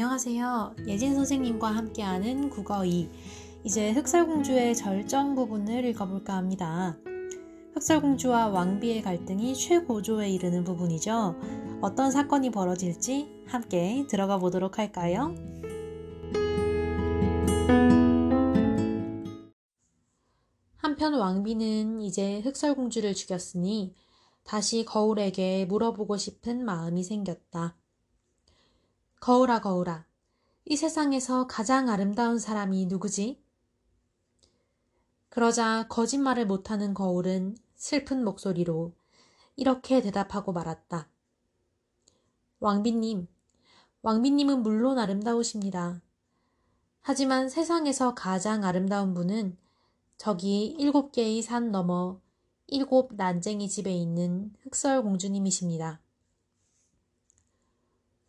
안녕하세요. 예진 선생님과 함께하는 국어 2. 이제 흑설공주의 절정 부분을 읽어볼까 합니다. 흑설공주와 왕비의 갈등이 최고조에 이르는 부분이죠. 어떤 사건이 벌어질지 함께 들어가 보도록 할까요? 한편 왕비는 이제 흑설공주를 죽였으니 다시 거울에게 물어보고 싶은 마음이 생겼다. 거울아, 거울아. 이 세상에서 가장 아름다운 사람이 누구지? 그러자 거짓말을 못하는 거울은 슬픈 목소리로 이렇게 대답하고 말았다. 왕비님, 왕비님은 물론 아름다우십니다. 하지만 세상에서 가장 아름다운 분은 저기 일곱 개의 산 너머 일곱 난쟁이 집에 있는 흑설공주님이십니다.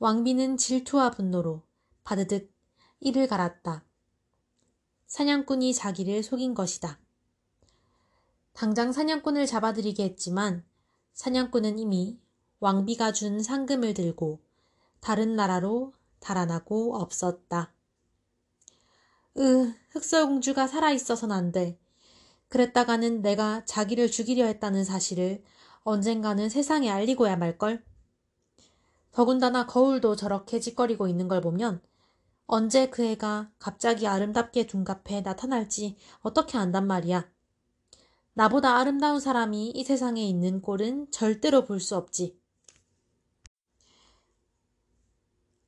왕비는 질투와 분노로 바드득 이를 갈았다. 사냥꾼이 자기를 속인 것이다. 당장 사냥꾼을 잡아들이게 했지만 사냥꾼은 이미 왕비가 준 상금을 들고 다른 나라로 달아나고 없었다. 으, 흑설공주가 살아있어선 안 돼. 그랬다가는 내가 자기를 죽이려 했다는 사실을 언젠가는 세상에 알리고야 말걸. 더군다나 거울도 저렇게 짓거리고 있는 걸 보면 언제 그 애가 갑자기 아름답게 둔갑해 나타날지 어떻게 안단 말이야. 나보다 아름다운 사람이 이 세상에 있는 꼴은 절대로 볼 수 없지.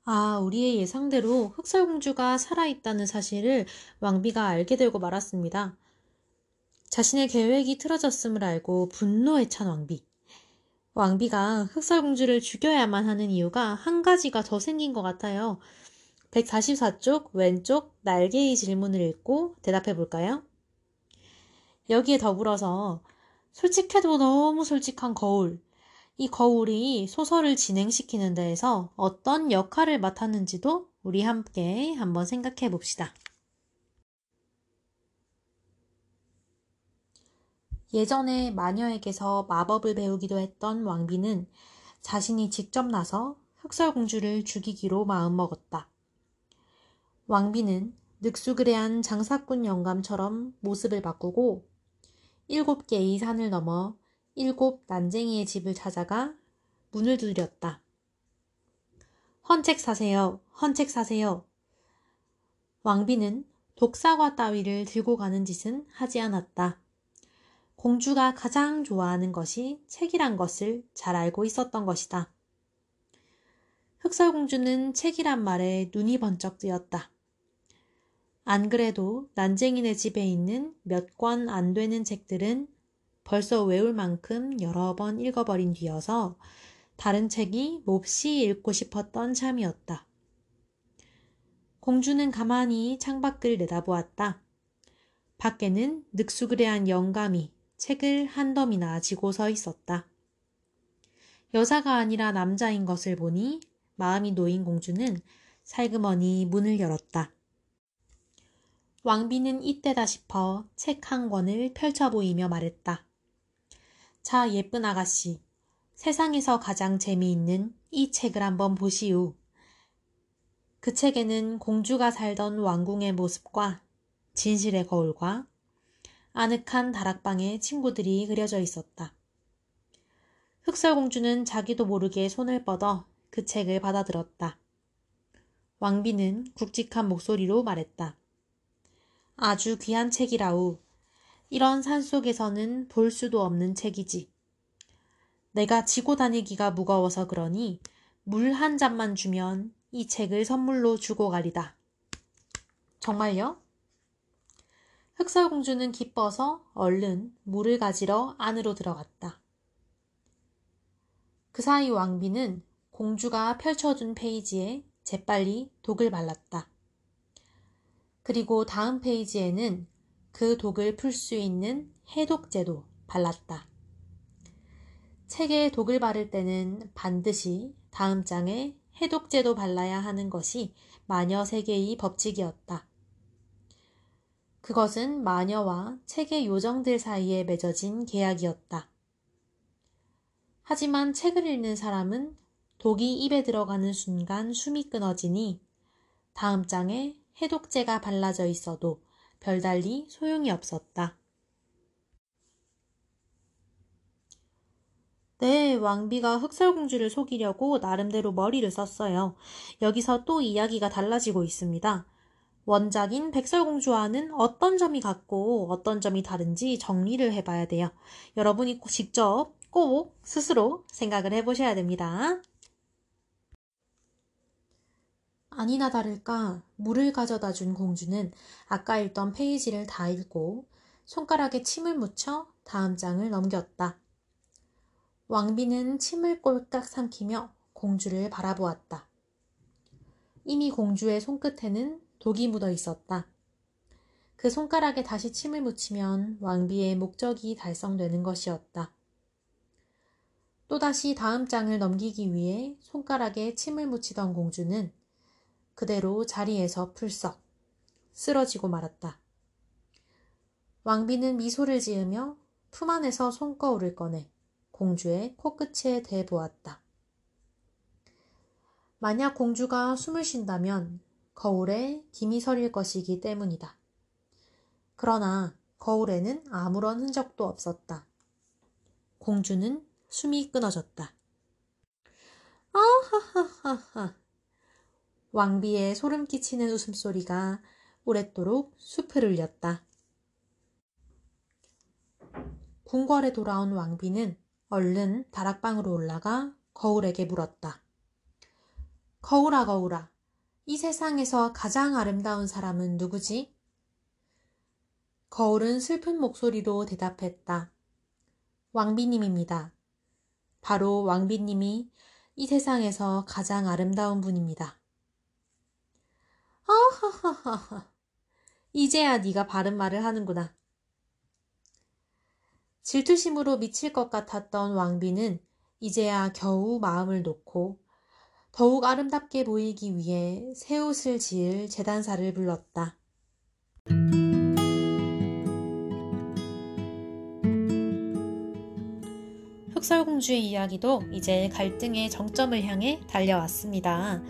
아, 우리의 예상대로 흑설공주가 살아있다는 사실을 왕비가 알게 되고 말았습니다. 자신의 계획이 틀어졌음을 알고 분노에 찬 왕비. 왕비가 흑설공주를 죽여야만 하는 이유가 한 가지가 더 생긴 것 같아요. 144쪽 왼쪽 날개의 질문을 읽고 대답해 볼까요? 여기에 더불어서 솔직해도 너무 솔직한 거울. 이 거울이 소설을 진행시키는 데에서 어떤 역할을 맡았는지도 우리 함께 한번 생각해 봅시다. 예전에 마녀에게서 마법을 배우기도 했던 왕비는 자신이 직접 나서 흑설공주를 죽이기로 마음먹었다. 왕비는 늑수그레한 장사꾼 영감처럼 모습을 바꾸고 일곱 개의 산을 넘어 일곱 난쟁이의 집을 찾아가 문을 두드렸다. 헌책 사세요. 헌책 사세요. 왕비는 독사과 따위를 들고 가는 짓은 하지 않았다. 공주가 가장 좋아하는 것이 책이란 것을 잘 알고 있었던 것이다. 흑설공주는 책이란 말에 눈이 번쩍 뜨였다. 안 그래도 난쟁이네 집에 있는 몇 권 안 되는 책들은 벌써 외울 만큼 여러 번 읽어버린 뒤여서 다른 책이 몹시 읽고 싶었던 참이었다. 공주는 가만히 창밖을 내다보았다. 밖에는 늑수그레한 영감이 책을 한 덤이나 지고 서 있었다. 여자가 아니라 남자인 것을 보니 마음이 놓인 공주는 살그머니 문을 열었다. 왕비는 이때다 싶어 책 한 권을 펼쳐 보이며 말했다. 자, 예쁜 아가씨. 세상에서 가장 재미있는 이 책을 한번 보시오. 그 책에는 공주가 살던 왕궁의 모습과 진실의 거울과 아늑한 다락방에 친구들이 그려져 있었다. 흑설공주는 자기도 모르게 손을 뻗어 그 책을 받아들었다. 왕비는 굵직한 목소리로 말했다. 아주 귀한 책이라우. 이런 산속에서는 볼 수도 없는 책이지. 내가 지고 다니기가 무거워서 그러니 물 한 잔만 주면 이 책을 선물로 주고 가리다. 정말요? 흑설공주는 기뻐서 얼른 물을 가지러 안으로 들어갔다. 그 사이 왕비는 공주가 펼쳐준 페이지에 재빨리 독을 발랐다. 그리고 다음 페이지에는 그 독을 풀 수 있는 해독제도 발랐다. 책에 독을 바를 때는 반드시 다음 장에 해독제도 발라야 하는 것이 마녀 세계의 법칙이었다. 그것은 마녀와 책의 요정들 사이에 맺어진 계약이었다. 하지만 책을 읽는 사람은 독이 입에 들어가는 순간 숨이 끊어지니 다음 장에 해독제가 발라져 있어도 별달리 소용이 없었다. 네, 왕비가 흑설공주를 속이려고 나름대로 머리를 썼어요. 여기서 또 이야기가 달라지고 있습니다. 원작인 백설공주와는 어떤 점이 같고 어떤 점이 다른지 정리를 해봐야 돼요. 여러분이 직접 꼭 스스로 생각을 해보셔야 됩니다. 아니나 다를까 물을 가져다 준 공주는 아까 읽던 페이지를 다 읽고 손가락에 침을 묻혀 다음 장을 넘겼다. 왕비는 침을 꼴깍 삼키며 공주를 바라보았다. 이미 공주의 손끝에는 독이 묻어 있었다. 그 손가락에 다시 침을 묻히면 왕비의 목적이 달성되는 것이었다. 또다시 다음 장을 넘기기 위해 손가락에 침을 묻히던 공주는 그대로 자리에서 풀썩 쓰러지고 말았다. 왕비는 미소를 지으며 품 안에서 손거울을 꺼내 공주의 코끝에 대보았다. 만약 공주가 숨을 쉰다면 거울에 김이 서릴 것이기 때문이다. 그러나 거울에는 아무런 흔적도 없었다. 공주는 숨이 끊어졌다. 아하하하하. 왕비의 소름 끼치는 웃음소리가 오랫도록 숲을 울렸다. 궁궐에 돌아온 왕비는 얼른 다락방으로 올라가 거울에게 물었다. 거울아, 거울아. 이 세상에서 가장 아름다운 사람은 누구지? 거울은 슬픈 목소리로 대답했다. 왕비님입니다. 바로 왕비님이 이 세상에서 가장 아름다운 분입니다. 아하하하하. 이제야 네가 바른 말을 하는구나. 질투심으로 미칠 것 같았던 왕비는 이제야 겨우 마음을 놓고 더욱 아름답게 보이기 위해 새 옷을 지을 재단사를 불렀다. 흑설공주의 이야기도 이제 갈등의 정점을 향해 달려왔습니다.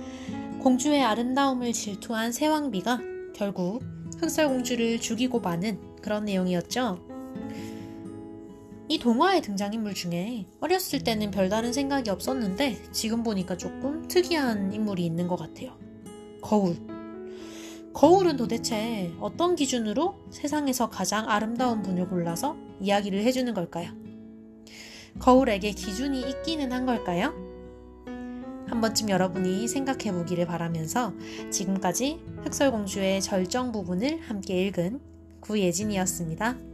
공주의 아름다움을 질투한 새왕비가 결국 흑설공주를 죽이고 마는 그런 내용이었죠. 이 동화의 등장인물 중에 어렸을 때는 별다른 생각이 없었는데 지금 보니까 조금 특이한 인물이 있는 것 같아요. 거울. 거울은 도대체 어떤 기준으로 세상에서 가장 아름다운 분을 골라서 이야기를 해주는 걸까요? 거울에게 기준이 있기는 한 걸까요? 한 번쯤 여러분이 생각해 보기를 바라면서 지금까지 흑설공주의 절정 부분을 함께 읽은 구예진이었습니다.